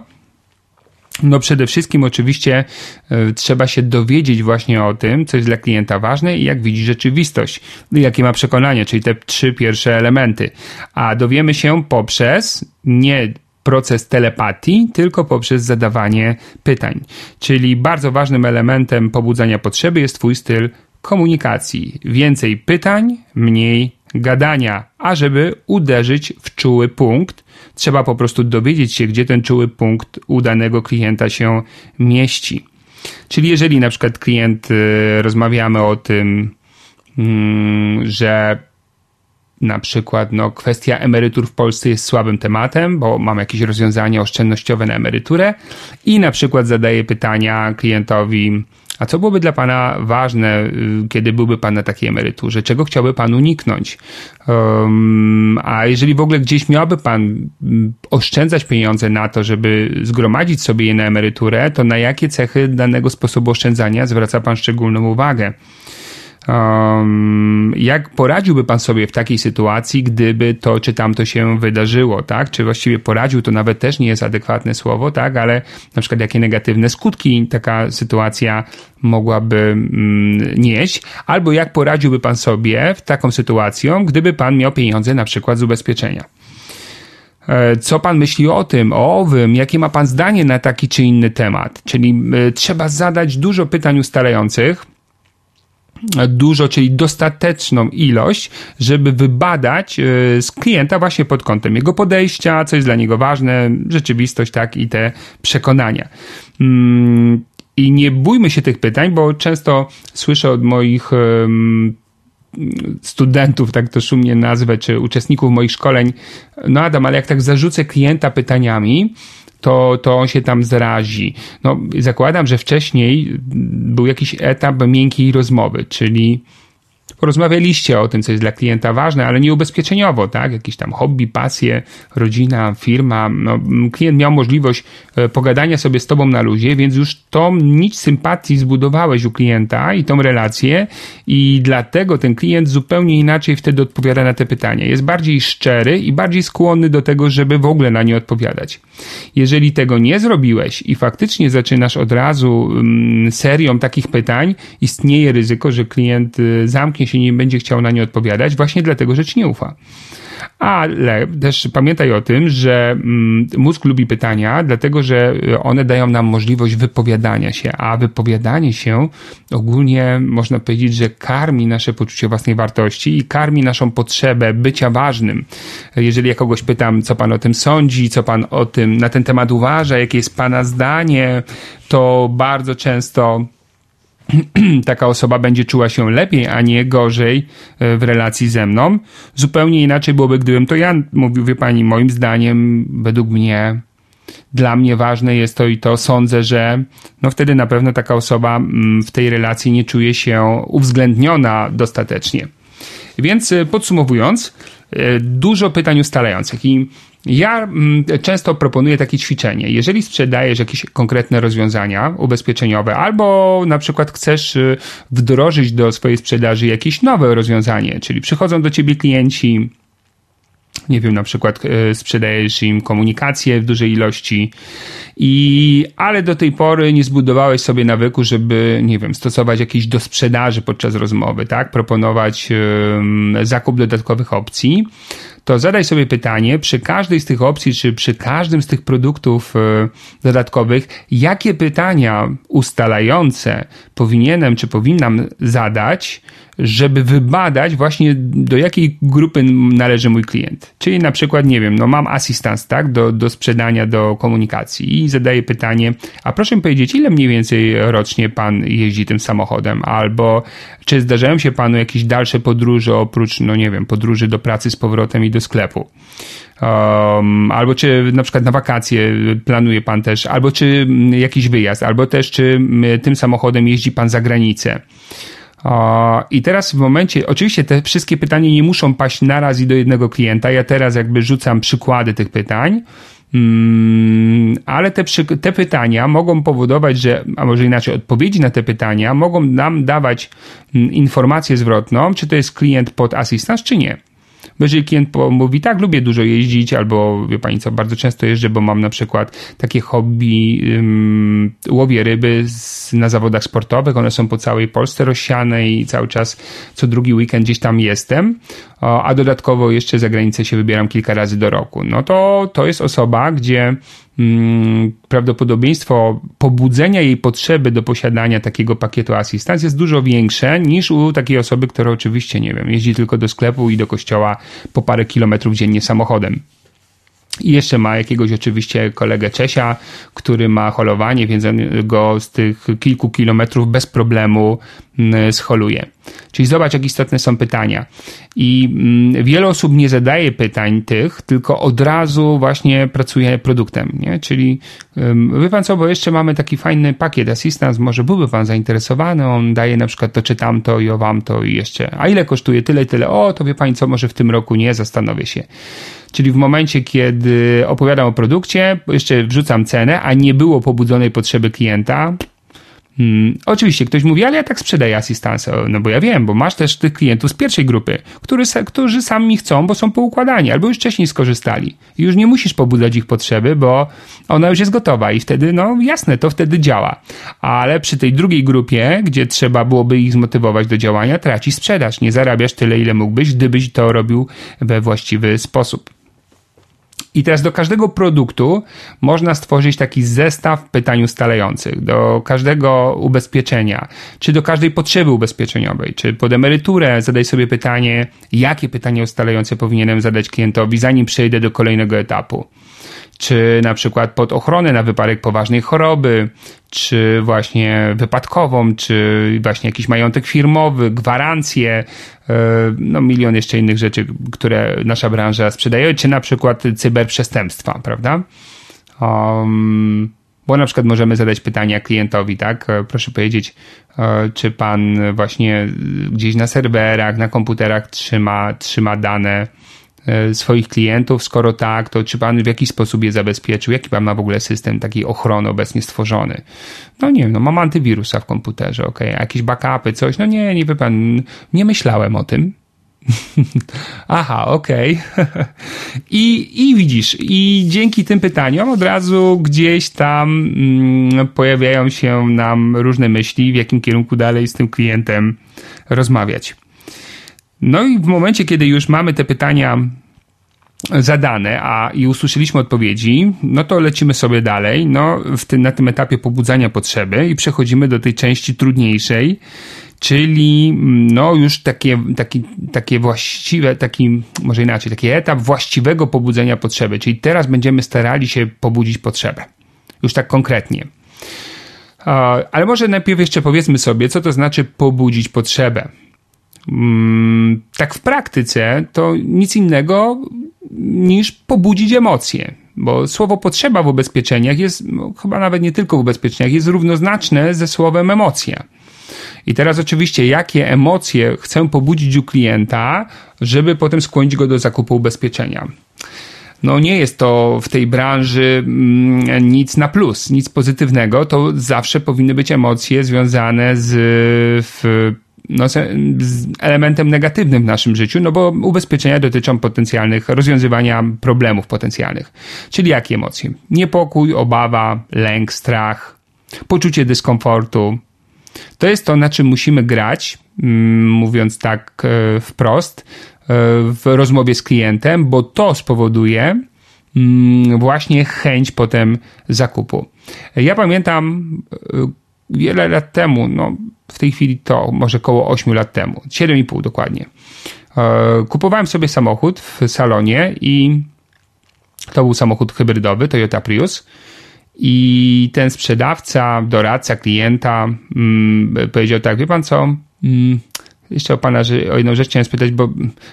No przede wszystkim oczywiście y, trzeba się dowiedzieć właśnie o tym, co jest dla klienta ważne i jak widzi rzeczywistość, jakie ma przekonanie, czyli te trzy pierwsze elementy. A dowiemy się poprzez nie proces telepatii, tylko poprzez zadawanie pytań. Czyli bardzo ważnym elementem pobudzania potrzeby jest Twój styl komunikacji. Więcej pytań, mniej gadania, a żeby uderzyć w czuły punkt, trzeba po prostu dowiedzieć się, gdzie ten czuły punkt u danego klienta się mieści. Czyli jeżeli na przykład klient, y, rozmawiamy o tym, mm, że na przykład no, kwestia emerytur w Polsce jest słabym tematem, bo mam jakieś rozwiązania oszczędnościowe na emeryturę i na przykład zadaję pytania klientowi, a co byłoby dla Pana ważne, y, kiedy byłby Pan na takiej emeryturze? Czego chciałby Pan uniknąć? Um, a jeżeli w ogóle gdzieś miałby Pan mm, oszczędzać pieniądze na to, żeby zgromadzić sobie je na emeryturę, to na jakie cechy danego sposobu oszczędzania zwraca Pan szczególną uwagę? Um, jak poradziłby pan sobie w takiej sytuacji, gdyby to czy tamto się wydarzyło, tak? Czy właściwie poradził to nawet też nie jest adekwatne słowo, tak? Ale na przykład jakie negatywne skutki taka sytuacja mogłaby mm, nieść, albo jak poradziłby pan sobie w taką sytuacją, gdyby pan miał pieniądze na przykład z ubezpieczenia. E, co pan myśli o tym, o owym? Jakie ma pan zdanie na taki czy inny temat? Czyli e, trzeba zadać dużo pytań ustalających, dużo, czyli dostateczną ilość, żeby wybadać e, z klienta właśnie pod kątem jego podejścia, co jest dla niego ważne, rzeczywistość, tak, i te przekonania. Mm, I nie bójmy się tych pytań, bo często słyszę od moich studentów, tak to szumnie nazwę, czy uczestników moich szkoleń, no Adam, ale jak tak zarzucę klienta pytaniami, to, to on się tam zrazi. No, zakładam, że wcześniej był jakiś etap miękkiej rozmowy, czyli porozmawialiście o tym, co jest dla klienta ważne, ale nie ubezpieczeniowo, tak? Jakieś tam hobby, pasje, rodzina, firma. No, klient miał możliwość e, pogadania sobie z tobą na luzie, więc już tą nić sympatii zbudowałeś u klienta i tą relację i dlatego ten klient zupełnie inaczej wtedy odpowiada na te pytania. Jest bardziej szczery i bardziej skłonny do tego, żeby w ogóle na nie odpowiadać. Jeżeli tego nie zrobiłeś i faktycznie zaczynasz od razu mm, serią takich pytań, istnieje ryzyko, że klient y, zamknie się nie będzie chciał na nie odpowiadać, właśnie dlatego, że ci nie ufa. Ale też pamiętaj o tym, że mm, mózg lubi pytania, dlatego że one dają nam możliwość wypowiadania się, a wypowiadanie się ogólnie można powiedzieć, że karmi nasze poczucie własnej wartości i karmi naszą potrzebę bycia ważnym. Jeżeli ja kogoś pytam, co pan o tym sądzi, co pan o tym na ten temat uważa, jakie jest pana zdanie, to bardzo często taka osoba będzie czuła się lepiej, a nie gorzej e, w relacji ze mną. Zupełnie inaczej byłoby, gdybym to ja mówił, wie pani, moim zdaniem, według mnie, dla mnie ważne jest to i to, sądzę, że no wtedy na pewno taka osoba mm, w tej relacji nie czuje się uwzględniona dostatecznie. Więc e, podsumowując, e, dużo pytań ustalających i ja mm, często proponuję takie ćwiczenie. Jeżeli sprzedajesz jakieś konkretne rozwiązania ubezpieczeniowe, albo na przykład chcesz y, wdrożyć do swojej sprzedaży jakieś nowe rozwiązanie, czyli przychodzą do ciebie klienci, nie wiem, na przykład y, sprzedajesz im komunikację w dużej ilości, i, ale do tej pory nie zbudowałeś sobie nawyku, żeby, nie wiem, stosować jakieś do sprzedaży podczas rozmowy, tak? Proponować zakup dodatkowych opcji to zadaj sobie pytanie przy każdej z tych opcji, czy przy każdym z tych produktów e, dodatkowych, jakie pytania ustalające powinienem czy powinnam zadać, żeby wybadać właśnie do jakiej grupy należy mój klient. Czyli na przykład, nie wiem, no mam asystans, tak, do, do sprzedania, do komunikacji i zadaję pytanie, a proszę mi powiedzieć, ile mniej więcej rocznie pan jeździ tym samochodem, albo czy zdarzają się panu jakieś dalsze podróże oprócz, no nie wiem, podróży do pracy z powrotem i do sklepu. Um, albo czy na przykład na wakacje planuje pan też, albo czy jakiś wyjazd, albo też czy tym samochodem jeździ pan za granicę. I teraz w momencie, oczywiście te wszystkie pytania nie muszą paść naraz i do jednego klienta. Ja teraz jakby rzucam przykłady tych pytań, mm, ale te, te pytania mogą powodować, że, a może inaczej, odpowiedzi na te pytania mogą nam dawać mm, informację zwrotną, czy to jest klient pod asystans, czy nie. Bo jeżeli klient mówi, tak, lubię dużo jeździć, albo wie pani co, bardzo często jeżdżę, bo mam na przykład takie hobby, um, łowię ryby z, na zawodach sportowych, one są po całej Polsce rozsiane i cały czas co drugi weekend gdzieś tam jestem, a dodatkowo jeszcze za granicę się wybieram kilka razy do roku. No to to jest osoba, gdzie Mm, prawdopodobieństwo pobudzenia jej potrzeby do posiadania takiego pakietu asystans jest dużo większe niż u takiej osoby, która oczywiście, nie wiem, jeździ tylko do sklepu i do kościoła po parę kilometrów dziennie samochodem. I jeszcze ma jakiegoś oczywiście kolegę Czesia, który ma holowanie, więc on go z tych kilku kilometrów bez problemu mm, scholuje. Czyli zobacz, jak istotne są pytania. I mm, wiele osób nie zadaje pytań tych, tylko od razu właśnie pracuje produktem, nie? Czyli wie pan co, bo jeszcze mamy taki fajny pakiet Assistance, może byłby pan zainteresowany, on daje na przykład to czy tamto i o wam to i jeszcze, a ile kosztuje tyle, tyle, o, to wie pani co, może w tym roku nie, zastanowię się. Czyli w momencie, kiedy opowiadam o produkcie, jeszcze wrzucam cenę, a nie było pobudzonej potrzeby klienta, Hmm, oczywiście ktoś mówi, ale ja tak sprzedaję asystansa. No bo ja wiem, bo masz też tych klientów z pierwszej grupy, który, którzy sami chcą, bo są poukładani, albo już wcześniej skorzystali. I już nie musisz pobudzać ich potrzeby, bo ona już jest gotowa i wtedy, no jasne, to wtedy działa. Ale przy tej drugiej grupie, gdzie trzeba byłoby ich zmotywować do działania, traci sprzedaż. Nie zarabiasz tyle, ile mógłbyś, gdybyś to robił we właściwy sposób. I teraz do każdego produktu można stworzyć taki zestaw pytań ustalających, do każdego ubezpieczenia, czy do każdej potrzeby ubezpieczeniowej, czy pod emeryturę zadaj sobie pytanie, jakie pytanie ustalające powinienem zadać klientowi, zanim przejdę do kolejnego etapu czy na przykład pod ochronę na wypadek poważnej choroby, czy właśnie wypadkową, czy właśnie jakiś majątek firmowy, gwarancje, e, no milion jeszcze innych rzeczy, które nasza branża sprzedaje, czy na przykład cyberprzestępstwa, prawda? Um, bo na przykład możemy zadać pytania klientowi, tak? E, proszę powiedzieć, e, czy pan właśnie gdzieś na serwerach, na komputerach trzyma, trzyma dane swoich klientów? Skoro tak, to czy pan w jakiś sposób je zabezpieczył? Jaki pan ma w ogóle system takiej ochrony obecnie stworzony? No nie wiem, no mam antywirusa w komputerze, ok, jakieś backupy, coś. No nie, nie wie pan, nie myślałem o tym. Aha, okej. Okay. I, I widzisz, i dzięki tym pytaniom od razu gdzieś tam mm, pojawiają się nam różne myśli, w jakim kierunku dalej z tym klientem rozmawiać. No i w momencie, kiedy już mamy te pytania zadane, a i usłyszeliśmy odpowiedzi, no to lecimy sobie dalej, no w tym, na tym etapie pobudzania potrzeby i przechodzimy do tej części trudniejszej, czyli no już takie, taki, takie właściwe, taki, może inaczej, taki etap właściwego pobudzenia potrzeby, czyli teraz będziemy starali się pobudzić potrzebę. Już tak konkretnie. Ale może najpierw jeszcze powiedzmy sobie, co to znaczy pobudzić potrzebę. Mm, tak w praktyce to nic innego niż pobudzić emocje. Bo słowo potrzeba w ubezpieczeniach jest, no, chyba nawet nie tylko w ubezpieczeniach, jest równoznaczne ze słowem emocja. I teraz oczywiście, jakie emocje chcę pobudzić u klienta, żeby potem skłonić go do zakupu ubezpieczenia. No nie jest to w tej branży mm, nic na plus, nic pozytywnego. To zawsze powinny być emocje związane z no, elementem negatywnym w naszym życiu, no bo ubezpieczenia dotyczą potencjalnych, rozwiązywania problemów potencjalnych. Czyli jakie emocje? Niepokój, obawa, lęk, strach, poczucie dyskomfortu. To jest to, na czym musimy grać, mm, mówiąc tak e, wprost, e, w rozmowie z klientem, bo to spowoduje mm, właśnie chęć potem zakupu. Ja pamiętam e, wiele lat temu, no w tej chwili to może około 8 lat temu, 7,5 dokładnie. E, kupowałem sobie samochód w salonie i to był samochód hybrydowy Toyota Prius. I ten sprzedawca, doradca klienta mm, powiedział tak, wie pan co, mm, jeszcze o pana, że o jedną rzecz chciałem spytać, bo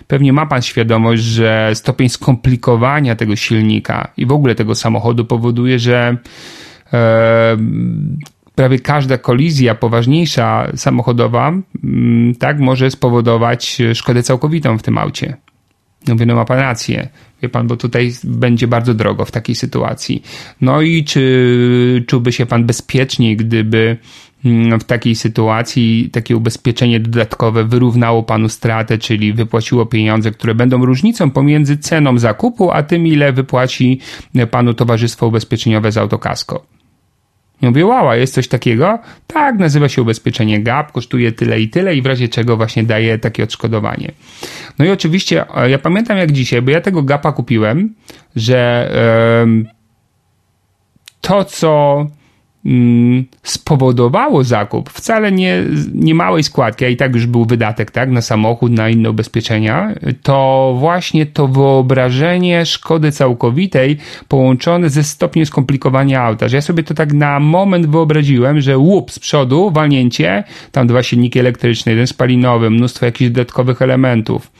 pewnie ma pan świadomość, że stopień skomplikowania tego silnika i w ogóle tego samochodu powoduje, że e, prawie każda kolizja poważniejsza samochodowa, mm, tak, może spowodować szkodę całkowitą w tym aucie. No mówię, no ma pan rację. Wie pan, bo tutaj będzie bardzo drogo w takiej sytuacji. No i czy czułby się pan bezpieczniej, gdyby mm, w takiej sytuacji takie ubezpieczenie dodatkowe wyrównało panu stratę, czyli wypłaciło pieniądze, które będą różnicą pomiędzy ceną zakupu, a tym, ile wypłaci panu towarzystwo ubezpieczeniowe z autokasko. I mówię, wow, jest coś takiego? Tak, nazywa się ubezpieczenie GAP, kosztuje tyle i tyle i w razie czego właśnie daje takie odszkodowanie. No i oczywiście, ja pamiętam jak dzisiaj, bo ja tego GAPa kupiłem, że yy, to, co spowodowało zakup wcale nie, nie małej składki, a i tak już był wydatek tak, na samochód, na inne ubezpieczenia, to właśnie to wyobrażenie szkody całkowitej połączone ze stopniem skomplikowania auta, że ja sobie to tak na moment wyobraziłem, że łup z przodu, walnięcie, tam dwa silniki elektryczne, jeden spalinowy, mnóstwo jakichś dodatkowych elementów,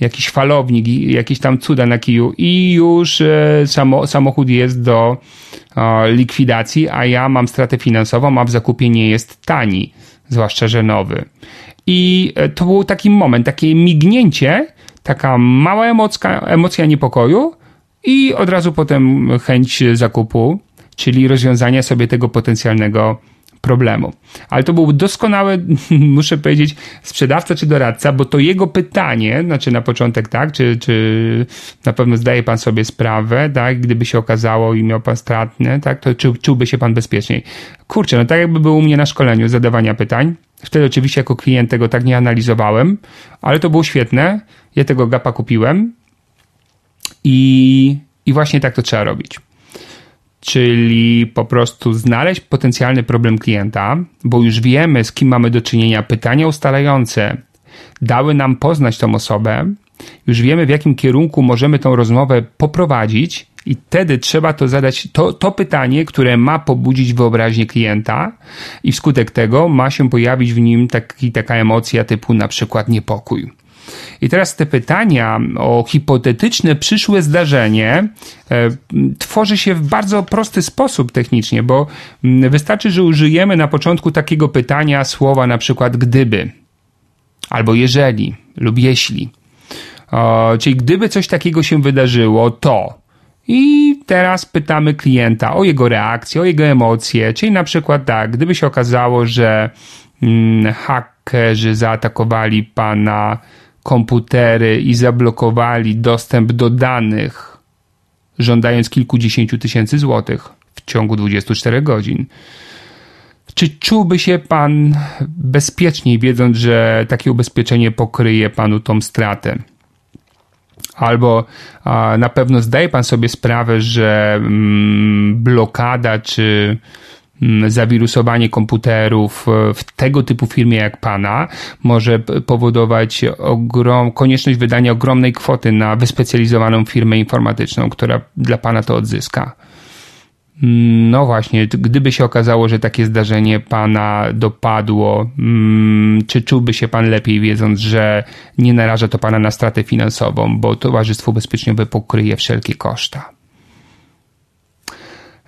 jakiś falownik, jakieś tam cuda na kiju i już e, samo, samochód jest do likwidacji, a ja mam stratę finansową, a w zakupie nie jest tani, zwłaszcza, że nowy. I e, to był taki moment, takie mignięcie, taka mała emocja, emocja niepokoju i od razu potem chęć zakupu, czyli rozwiązania sobie tego potencjalnego problemu. Ale to był doskonały, muszę powiedzieć, sprzedawca czy doradca, bo to jego pytanie, znaczy na początek tak, czy, czy na pewno zdaje pan sobie sprawę, tak, gdyby się okazało i miał pan stratne, tak, to czu, czułby się pan bezpieczniej. Kurczę, no tak jakby był u mnie na szkoleniu zadawania pytań. Wtedy oczywiście jako klient tego tak nie analizowałem, ale to było świetne. Ja tego gapa kupiłem i, i właśnie tak to trzeba robić czyli po prostu znaleźć potencjalny problem klienta, bo już wiemy, z kim mamy do czynienia. Pytania ustalające dały nam poznać tą osobę, już wiemy, w jakim kierunku możemy tą rozmowę poprowadzić, i wtedy trzeba to zadać, to, to pytanie, które ma pobudzić wyobraźnię klienta, i wskutek tego ma się pojawić w nim taki, taka emocja typu na przykład niepokój. I teraz te pytania o hipotetyczne przyszłe zdarzenie e, tworzy się w bardzo prosty sposób technicznie, bo mm, wystarczy, że użyjemy na początku takiego pytania słowa na przykład gdyby, albo jeżeli, lub jeśli. czyli gdyby coś takiego się wydarzyło, to. I teraz pytamy klienta o jego reakcję, o jego emocje, czyli na przykład tak, gdyby się okazało, że mm, hakerzy zaatakowali pana komputery i zablokowali dostęp do danych, żądając kilkudziesięciu tysięcy złotych w ciągu 24 godzin. Czy czułby się pan bezpieczniej, wiedząc, że takie ubezpieczenie pokryje panu tą stratę? Albo a, na pewno zdaje pan sobie sprawę, że mm, blokada czy zawirusowanie komputerów e, w tego typu firmie jak Pana może powodować ogrom, konieczność wydania ogromnej kwoty na wyspecjalizowaną firmę informatyczną, która dla Pana to odzyska. Mm, no właśnie, gdyby się okazało, że takie zdarzenie Pana dopadło, mm, czy czułby się Pan lepiej, wiedząc, że nie naraża to Pana na stratę finansową, bo Towarzystwo Ubezpieczeniowe pokryje wszelkie koszta?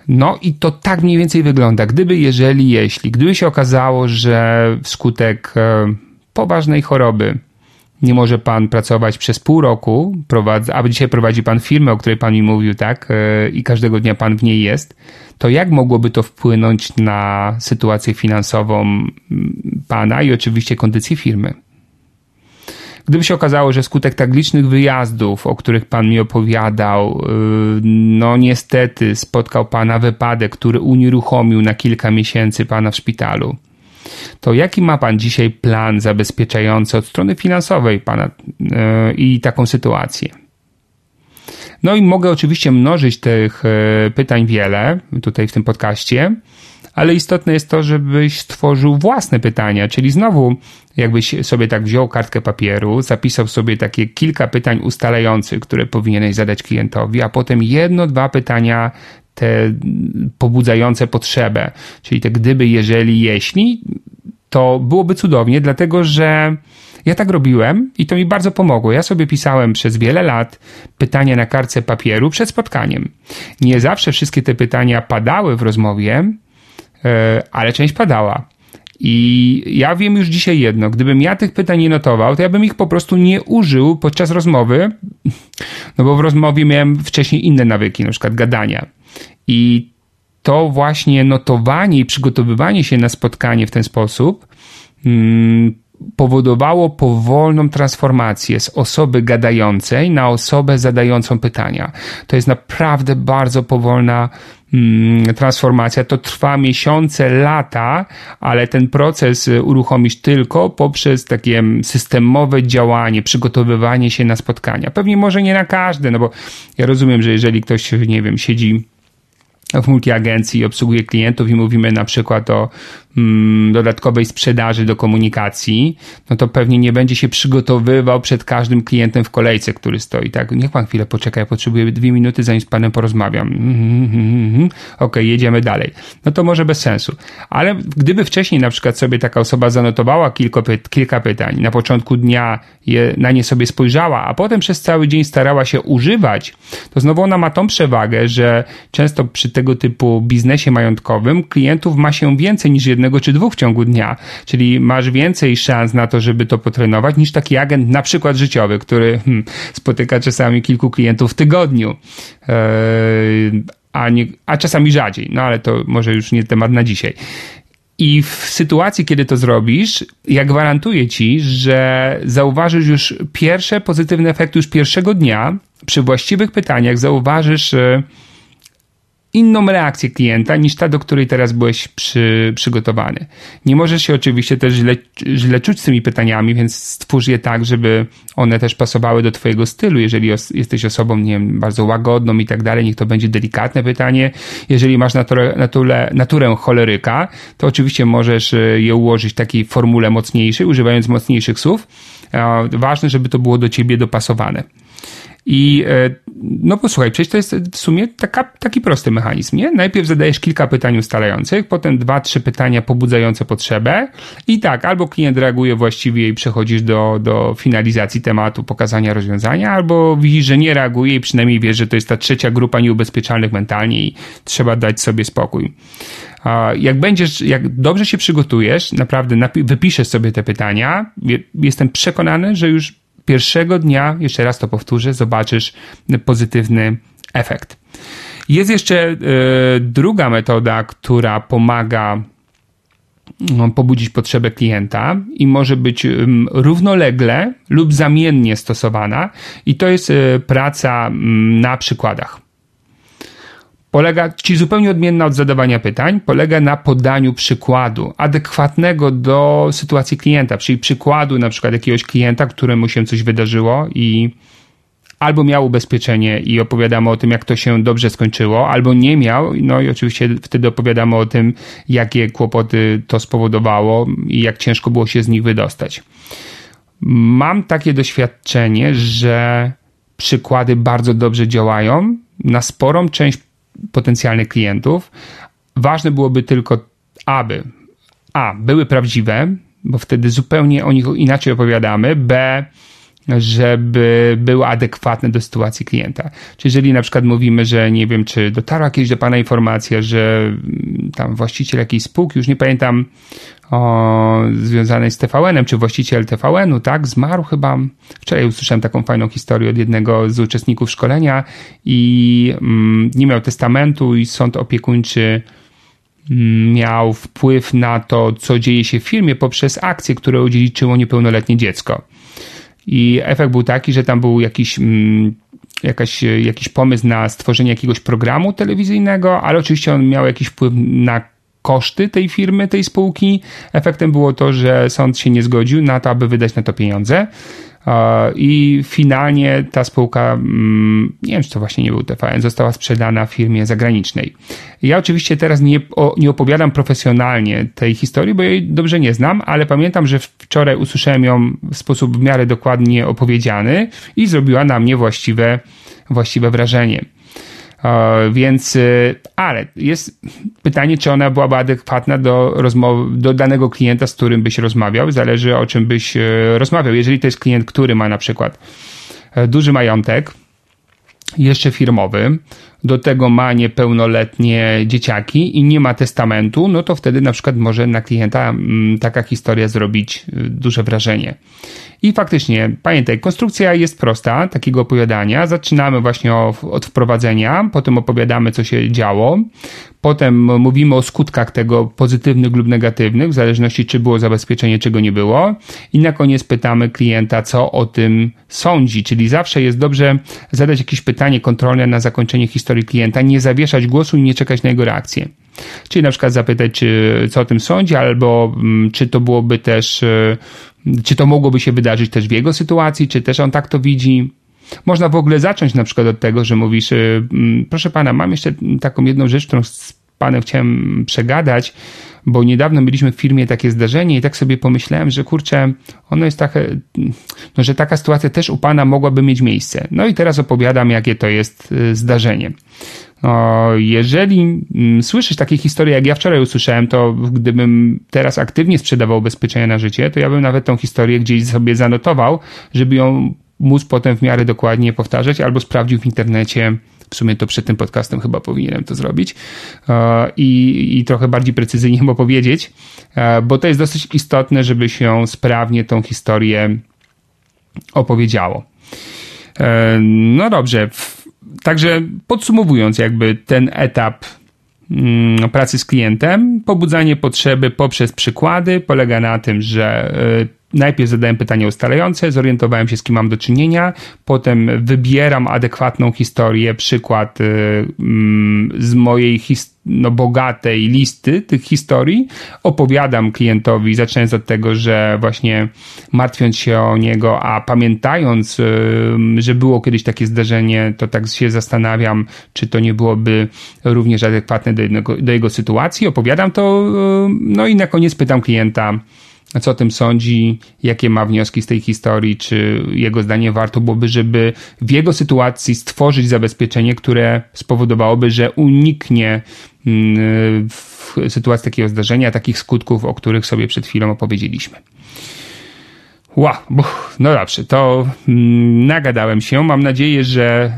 No i to tak mniej więcej wygląda. Gdyby, jeżeli, jeśli, gdyby się okazało, że wskutek e, poważnej choroby nie może pan pracować przez pół roku, prowadz, a dzisiaj prowadzi pan firmę, o której pan mi mówił, tak, e, i każdego dnia pan w niej jest, to jak mogłoby to wpłynąć na sytuację finansową pana i oczywiście kondycję firmy? Gdyby się okazało, że skutek tak licznych wyjazdów, o których pan mi opowiadał, yy, no niestety spotkał pana wypadek, który unieruchomił na kilka miesięcy pana w szpitalu, to jaki ma pan dzisiaj plan zabezpieczający od strony finansowej pana yy, i taką sytuację? No i mogę oczywiście mnożyć tych yy, pytań wiele tutaj w tym podcaście ale istotne jest to, żebyś stworzył własne pytania, czyli znowu jakbyś sobie tak wziął kartkę papieru, zapisał sobie takie kilka pytań ustalających, które powinieneś zadać klientowi, a potem jedno, dwa pytania te pobudzające potrzebę, czyli te gdyby, jeżeli, jeśli, to byłoby cudownie, dlatego że ja tak robiłem i to mi bardzo pomogło. Ja sobie pisałem przez wiele lat pytania na kartce papieru przed spotkaniem. Nie zawsze wszystkie te pytania padały w rozmowie, ale część padała. I ja wiem już dzisiaj jedno, gdybym ja tych pytań nie notował, to ja bym ich po prostu nie użył podczas rozmowy, no bo w rozmowie miałem wcześniej inne nawyki, na przykład gadania. I to właśnie notowanie i przygotowywanie się na spotkanie w ten sposób mm, powodowało powolną transformację z osoby gadającej na osobę zadającą pytania. To jest naprawdę bardzo powolna transformacja. To trwa miesiące, lata, ale ten proces uruchomisz tylko poprzez takie systemowe działanie, przygotowywanie się na spotkania. Pewnie może nie na każde, no bo ja rozumiem, że jeżeli ktoś, nie wiem, siedzi w multiagencji obsługuje klientów i mówimy na przykład o mm, dodatkowej sprzedaży do komunikacji, no to pewnie nie będzie się przygotowywał przed każdym klientem w kolejce, który stoi. Tak, niech pan chwilę poczeka, ja potrzebuję dwie minuty, zanim z panem porozmawiam. Mm-hmm, Okej, okay, jedziemy dalej. No to może bez sensu. Ale gdyby wcześniej na przykład sobie taka osoba zanotowała kilka, py- kilka pytań, na początku dnia je, na nie sobie spojrzała, a potem przez cały dzień starała się używać, to znowu ona ma tą przewagę, że często przy tego typu biznesie majątkowym klientów ma się więcej niż jednego czy dwóch w ciągu dnia, czyli masz więcej szans na to, żeby to potrenować niż taki agent na przykład życiowy, który hmm, spotyka czasami kilku klientów w tygodniu. Eee, a, nie, a czasami rzadziej, no ale to może już nie temat na dzisiaj. I w sytuacji, kiedy to zrobisz, ja gwarantuję ci, że zauważysz już pierwsze pozytywne efekty już pierwszego dnia. Przy właściwych pytaniach zauważysz inną reakcję klienta niż ta, do której teraz byłeś przy, przygotowany. Nie możesz się oczywiście też źle, źle czuć z tymi pytaniami, więc stwórz je tak, żeby one też pasowały do twojego stylu. Jeżeli os jesteś osobą, nie wiem, bardzo łagodną i tak dalej, niech to będzie delikatne pytanie. Jeżeli masz naturę, naturę, naturę choleryka, to oczywiście możesz e, je ułożyć w takiej formule mocniejszej, używając mocniejszych słów. Ważne, żeby to było do ciebie dopasowane. I e, no posłuchaj, przecież to jest w sumie taka, taki prosty mechanizm, nie? Najpierw zadajesz kilka pytań ustalających, potem dwa, trzy pytania pobudzające potrzebę i tak, albo klient reaguje właściwie i przechodzisz do, do finalizacji tematu, pokazania rozwiązania, albo widzisz, że nie reaguje i przynajmniej wiesz, że to jest ta trzecia grupa nieubezpieczalnych mentalnie i trzeba dać sobie spokój. Jak będziesz, jak dobrze się przygotujesz, naprawdę wypiszesz sobie te pytania, jestem przekonany, że już pierwszego dnia, jeszcze raz to powtórzę, zobaczysz pozytywny efekt. Jest jeszcze y, druga metoda, która pomaga no, pobudzić potrzebę klienta i może być równolegle lub zamiennie stosowana, i to jest y, praca na przykładach polega, czyli zupełnie odmienna od zadawania pytań, polega na podaniu przykładu adekwatnego do sytuacji klienta, czyli przykładu na przykład jakiegoś klienta, któremu się coś wydarzyło i albo miał ubezpieczenie i opowiadamy o tym, jak to się dobrze skończyło, albo nie miał, no i oczywiście wtedy opowiadamy o tym, jakie kłopoty to spowodowało i jak ciężko było się z nich wydostać. Mam takie doświadczenie, że przykłady bardzo dobrze działają na sporą część potencjalnych klientów. Ważne byłoby tylko, aby A, były prawdziwe, bo wtedy zupełnie o nich inaczej opowiadamy, B, żeby były adekwatne do sytuacji klienta. Czyli jeżeli na przykład mówimy, że nie wiem, czy dotarła kiedyś do Pana informacja, że tam właściciel jakiejś spółki, już nie pamiętam, o, związanej z TVN-em, czy właściciel TVN-u, tak, zmarł chyba. Wczoraj usłyszałem taką fajną historię od jednego z uczestników szkolenia i mm, nie miał testamentu i sąd opiekuńczy mm, miał wpływ na to, co dzieje się w firmie poprzez akcje, które udzieliczyło niepełnoletnie dziecko. I efekt był taki, że tam był jakiś, mm, jakaś, jakiś pomysł na stworzenie jakiegoś programu telewizyjnego, ale oczywiście on miał jakiś wpływ na koszty tej firmy, tej spółki. Efektem było to, że sąd się nie zgodził na to, aby wydać na to pieniądze. I finalnie ta spółka, mm, nie wiem, czy to właśnie nie był TVN, została sprzedana firmie zagranicznej. Ja oczywiście teraz nie, nie opowiadam profesjonalnie tej historii, bo jej dobrze nie znam, ale pamiętam, że wczoraj usłyszałem ją w sposób w miarę dokładnie opowiedziany i zrobiła na mnie właściwe, właściwe wrażenie. Więc, y, ale jest pytanie, czy ona byłaby adekwatna do rozmowy, do danego klienta, z którym byś rozmawiał. Zależy o czym byś y, rozmawiał. Jeżeli to jest klient, który ma na przykład e, duży majątek, jeszcze firmowy, do tego ma niepełnoletnie dzieciaki i nie ma testamentu, no to wtedy na przykład może na klienta mm, taka historia zrobić y, duże wrażenie. I faktycznie, pamiętaj, konstrukcja jest prosta takiego opowiadania. Zaczynamy właśnie od wprowadzenia, potem opowiadamy, co się działo, potem mówimy o skutkach tego pozytywnych lub negatywnych, w zależności czy było zabezpieczenie, czego nie było. I na koniec pytamy klienta, co o tym sądzi. Czyli zawsze jest dobrze zadać jakieś pytanie kontrolne na zakończenie historii klienta, nie zawieszać głosu i nie czekać na jego reakcję. Czyli na przykład zapytać, co o tym sądzi, albo mm, czy to byłoby też, e, czy to mogłoby się wydarzyć też w jego sytuacji, czy też on tak to widzi. Można w ogóle zacząć na przykład od tego, że mówisz, e, mm, proszę pana, mam jeszcze taką jedną rzecz, którą z panem chciałem przegadać, bo niedawno mieliśmy w firmie takie zdarzenie i tak sobie pomyślałem, że kurczę, ono jest takie, no, że taka sytuacja też u pana mogłaby mieć miejsce. No i teraz opowiadam, jakie to jest e, zdarzenie. No, jeżeli mm, słyszysz takie historie, jak ja wczoraj usłyszałem, to gdybym teraz aktywnie sprzedawał ubezpieczenia na życie, to ja bym nawet tą historię gdzieś sobie zanotował, żeby ją móc potem w miarę dokładnie powtarzać albo sprawdził w internecie. W sumie to przed tym podcastem chyba powinienem to zrobić e, i, i trochę bardziej precyzyjnie opowiedzieć, e, bo to jest dosyć istotne, żeby się sprawnie tą historię opowiedziało. E, no dobrze, Także podsumowując, jakby ten etap mm, pracy z klientem. Pobudzanie potrzeby poprzez przykłady polega na tym, że najpierw zadałem pytanie ustalające, zorientowałem się z kim mam do czynienia, potem wybieram adekwatną historię, przykład y, mm, z mojej no, bogatej listy tych historii, opowiadam klientowi, zaczynając od tego, że właśnie martwiąc się o niego, a pamiętając, y, że było kiedyś takie zdarzenie, to tak się zastanawiam, czy to nie byłoby również adekwatne do, jednego, do jego sytuacji, opowiadam to, y, no i na koniec pytam klienta, co o tym sądzi, jakie ma wnioski z tej historii, czy jego zdanie warto byłoby, żeby w jego sytuacji stworzyć zabezpieczenie, które spowodowałoby, że uniknie mm, w sytuacji takiego zdarzenia takich skutków, o których sobie przed chwilą opowiedzieliśmy. Wow, no dobrze, to mm, nagadałem się. Mam nadzieję, że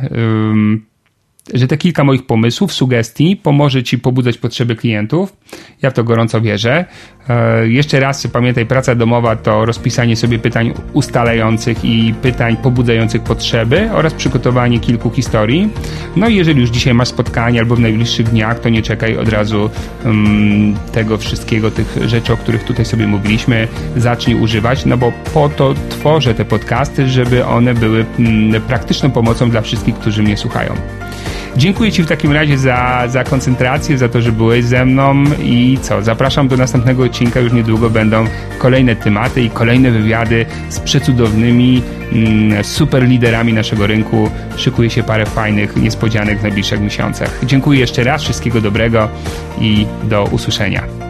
że te kilka moich pomysłów, sugestii pomoże Ci pobudzać potrzeby klientów. Ja w to gorąco wierzę. E, jeszcze raz pamiętaj, praca domowa to rozpisanie sobie pytań ustalających i pytań pobudzających potrzeby oraz przygotowanie kilku historii. No i jeżeli już dzisiaj masz spotkanie albo w najbliższych dniach, to nie czekaj od razu um, tego wszystkiego, tych rzeczy, o których tutaj sobie mówiliśmy, zacznij używać, no bo po to tworzę te podcasty, żeby one były um, praktyczną pomocą dla wszystkich, którzy mnie słuchają. Dziękuję Ci w takim razie za, za koncentrację, za to, że byłeś ze mną i co, zapraszam do następnego odcinka, już niedługo będą kolejne tematy i kolejne wywiady z przecudownymi mm, super liderami naszego rynku. Szykuje się parę fajnych niespodzianek w najbliższych miesiącach. Dziękuję jeszcze raz, wszystkiego dobrego i do usłyszenia.